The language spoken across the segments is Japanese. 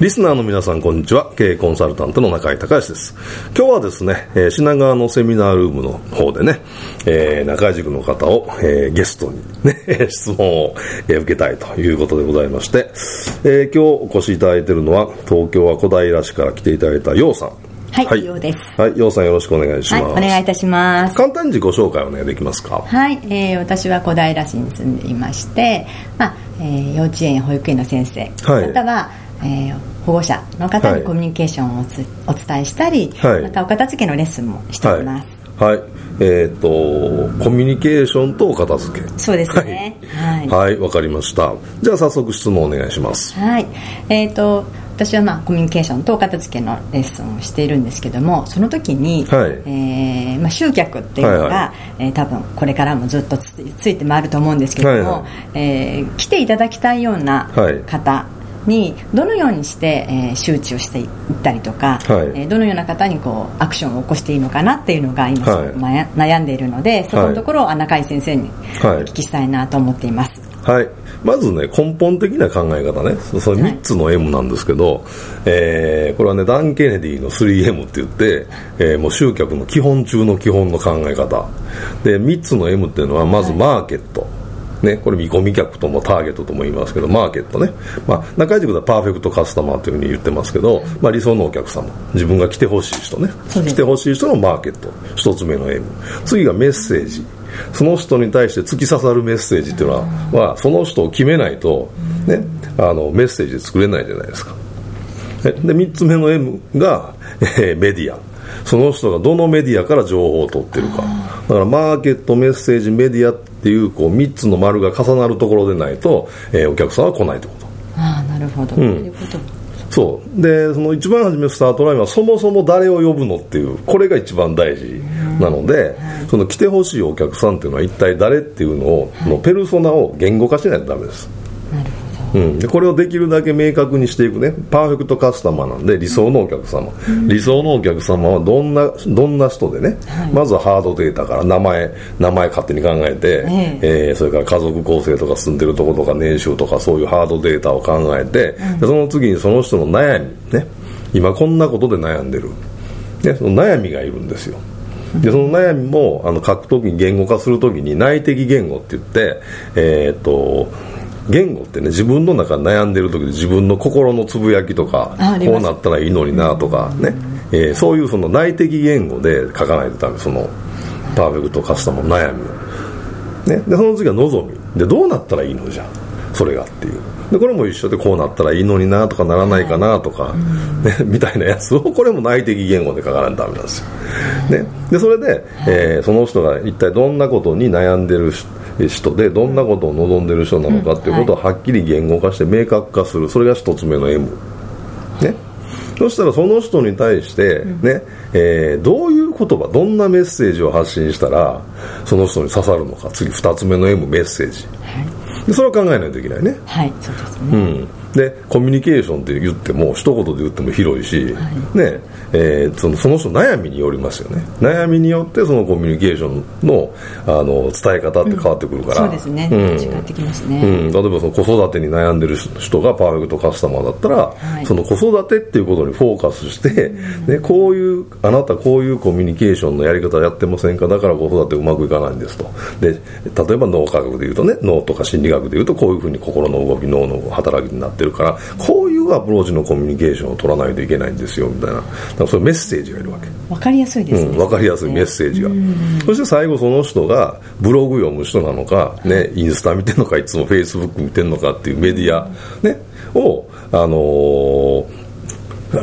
リスナーの皆さん、こんにちは。経営コンサルタントの中井隆義です。今日はですね、えー、品川のセミナールームの方でね、えー、中井塾の方を、えー、ゲストにね、質問を、えー、受けたいということでございまして、えー、今日お越しいただいているのは、東京は小平市から来ていただいたようさん。はい、はい、ようです。はい、ようさんよろしくお願いします。はい、お願いいたします。簡単に自己紹介お願いできますか？はい、えー、私は小平市に住んでいまして、まあ、えー、幼稚園や保育園の先生、はい、または、えー、保護者の方にコミュニケーションをお伝えしたり、はい、またお片付けのレッスンもしています。はい、はい。えっ、ー、とコミュニケーションとお片付け。そうですね。はい。わ、はい、かりました。じゃあ早速質問お願いします。はい。えっ、ー、と私はまあコミュニケーションとお片付けのレッスンをしているんですけどもその時に、はい、えー、まあ、集客っていうのが、はいはい、えー、多分これからもずっとつついて回ると思うんですけども、はいはい、えー、来ていただきたいような方、はいにどのようにして、えー、周知をしていったりとか、はい、えー、どのような方にこうアクションを起こしていいのかなっていうのが今はい、悩んでいるのでそこのところを中井先生にお聞きしたいなと思っています。はい、まずね根本的な考え方ね。その3つの M なんですけど、はい、えー、これはねダン・ケネディの 3M って言って、えー、もう集客の基本中の基本の考え方。で3つの M っていうのはまずマーケット、はいね、これ見込み客ともターゲットとも言いますけどマーケットね、まあ、中井塾ではパーフェクトカスタマーというふうに言ってますけど、まあ、理想のお客様自分が来てほしい人ね。来てほしい人のマーケット一つ目の M 次がメッセージ。その人に対して突き刺さるメッセージっていうのは、まあ、その人を決めないと、ね、あのメッセージ作れないじゃないですか。で3つ目の M が、えー、メディア。その人がどのメディアから情報を取ってるか。だからマーケットメッセージメディアっていうこう3つの丸が重なるところでないと、えー、お客さんは来ないってこと。ああなるほど、うん、そう。でその一番初めスタートラインはそもそも誰を呼ぶのっていうこれが一番大事なので、その来てほしいお客さんっていうのは一体誰っていうのを、のペルソナを言語化しないとダメですうん、でこれをできるだけ明確にしていくね。パーフェクトカスタマーなんで理想のお客様、うん、理想のお客様はどんなどんな人でね、はい、まずはハードデータから名前名前勝手に考えて、ええ。ー、それから家族構成とか住んでるところとか年収とかそういうハードデータを考えて、うん、でその次にその人の悩みね。今こんなことで悩んでる、ね、その悩みがいるんですよ。でその悩みもあの書くときに言語化するときに内的言語って言って、えー、っと言語ってね自分の中悩んでる時で自分の心のつぶやきとかこうなったらいいのになとかね、えー、そういうその内的言語で書かないとダメ。そのパーフェクトカスタマーの悩みを、ね、でその次は望み。でどうなったらいいのじゃそれがっていう。でこれも一緒でこうなったらいいのになとかならないかなとか、ね、みたいなやつをこれも内的言語で書かないとダメなんですよ、ね、でそれで、えー、その人が一体どんなことに悩んでる人人でどんなことを望んでる人なのかっていうことをはっきり言語化して明確化する。それが一つ目の M ね。そしたらその人に対してね、えー、どういう言葉どんなメッセージを発信したらその人に刺さるのか。次2つ目の M メッセージ、はい、それを考えないといけないね。はいそうですね、うんでコミュニケーションって言っても一言で言っても広いし、はい、ねえー、そのその人悩みによりますよね。悩みによってそのコミュニケーションのあの伝え方って変わってくるから、うん、そうですね、うん、違ってきますね、うん、例えばその子育てに悩んでる人がパーフェクトカスタマーだったら、はい、その子育てっていうことにフォーカスして、ね、こういうあなたこういうコミュニケーションのやり方やってませんか？だから子育てうまくいかないんですと。で例えば脳科学でいうとね脳とか心理学でいうとこういうふうに心の動き脳の働きになってるからこういうアプローチのコミュニケーションを取らないといけないんですよみたいな。だからそれメッセージがいるわけ。分かりやすいですね、うん、分かりやすいメッセージが。そして最後その人がブログ読む人なのか、ね、インスタ見てるのかいつもフェイスブック見てるのかっていうメディア、ね、を、あのー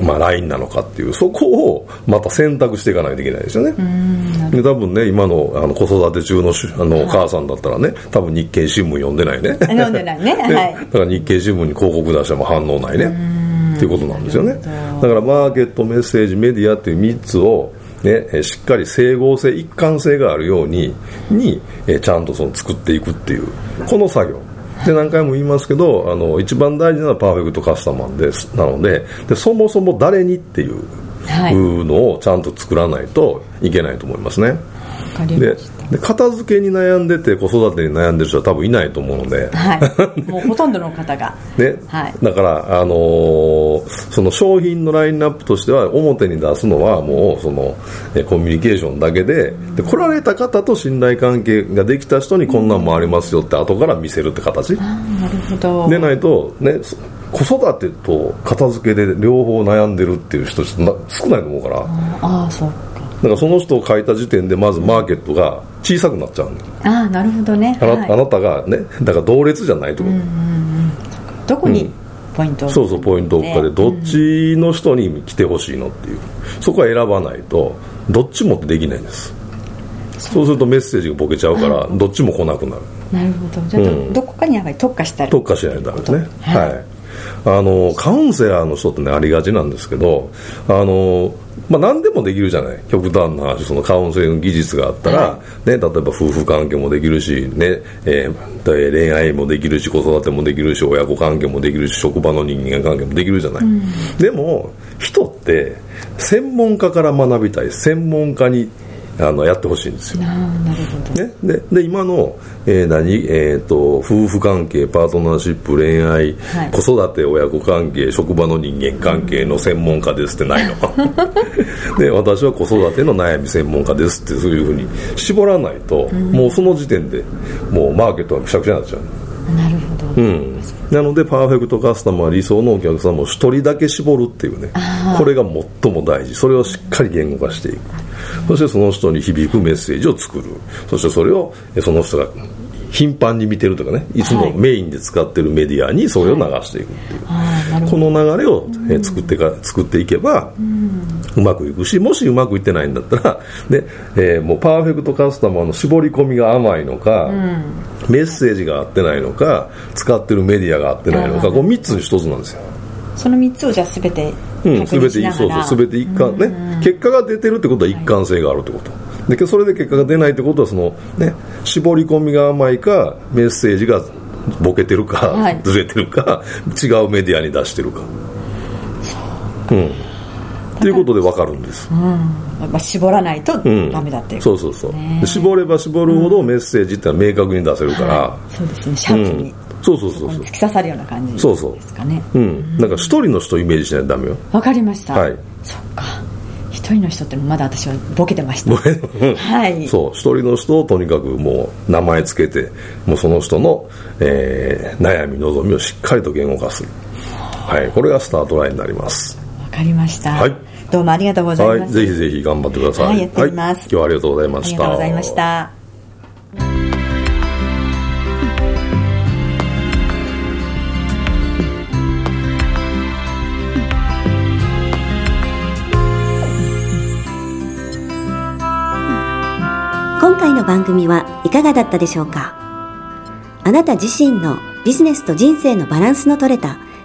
まあ、ラインなのかっていうそこをまた選択していかないといけないですよねで多分ね今のあの子育て中のあのお母さんだったらね多分日経新聞読んでないね。読んでないね、はい、だから日経新聞に広告出しても反応ないね。っていうことなんですよね。だからマーケットメッセージメディアっていう3つをね、しっかり整合性一貫性があるようににちゃんとその作っていくっていうこの作業。で何回も言いますけどあの一番大事なのはパーフェクトカスタマーです。なのででそもそも誰にっていうのをちゃんと作らないといけないと思いますね。でで片付けに悩んでて子育てに悩んでる人は多分いないと思うので、はい、もうほとんどの方が、ね。はい、だから、あのー、その商品のラインナップとしては表に出すのはもうそのえコミュニケーションだけでで来られた方と信頼関係ができた人にこんなんもありますよって後から見せるって形。なるほど。でないと、ね、子育てと片付けで両方悩んでるっていう人少ないと思うから。ああそうだからその人を書いた時点でまずマーケットが小さくなっちゃうああなるほどね。あなはい、あなたがねだから同列じゃないってこと、うんうんうん、どこにポイント、うん、そうそうポイント置くかで、どっちの人に来てほしいのっていう。そこは選ばないとどっちもできないんです。そうするとメッセージがボケちゃうからどっちも来なくなる。なるほど。じゃあ、うん、どこかにやはり特化したい特化しないとダメですねはい、はい、あのカウンセラーの人ってねありがちなんですけどあのまあ、何でもできるじゃない。極端な話そのカウンセリング技術があったら、はい、ね、例えば夫婦関係もできるし、ねえー、恋愛もできるし子育てもできるし親子関係もできるし職場の人間関係もできるじゃない、うん、でも人って専門家から学びたい。専門家にあのやってほしいんですよ。なるほど。ね、でで今の、えー何？えーと、夫婦関係パートナーシップ恋愛、はい、子育て親子関係職場の人間関係の専門家ですってないの？で私は子育ての悩み専門家ですってそういうふうに絞らないと、うん、もうその時点でもうマーケットはくしゃくしゃになっちゃううん。なのでパーフェクトカスタマー理想のお客さんも1人だけ絞るっていうね。これが最も大事。それをしっかり言語化していく。そしてその人に響くメッセージを作る。そしてそれをその人が頻繁に見てるとかね。いつもメインで使ってるメディアにそれを流していくっていう、はい、この流れを作ってか作っていけばうまくいくしもしうまくいってないんだったらで、えー、もうパーフェクトカスタマーの絞り込みが甘いのか、うん、メッセージが合ってないのか使ってるメディアが合ってないのかこの3つに1つなんですよ。その3つをじゃあ全てうん、全てそうそう全て一貫ね。結果が出てるってことは一貫性があるってこと、でそれで結果が出ないってことはその、ね、絞り込みが甘いかメッセージがボケてるか、はい、ずれてるか違うメディアに出してるか。うんということで分かるんです、うん。まあ、絞らないとダメだっていう、そうそうそう。絞れば絞るほどメッセージってのは明確に出せるから、はい、そうですね。シャープに、そうそうそうそう。突き刺さるような感じですかね。うん。なんか一人の人イメージしないとダメよ。わかりました。はい。そっか。一人の人ってまだ私はボケてました。はい。そう。一人の人をとにかくもう名前つけてもうその人の、えー、悩み望みをしっかりと言語化する。はい。これがスタートラインになります。わかりました。はい。どうもありがとうございます、はい、ぜひぜひ頑張ってください。はいやってみます、はい、今日はありがとうございました。ありがとうございました。今回の番組はいかがだったでしょうか。あなた自身のビジネスと人生のバランスの取れた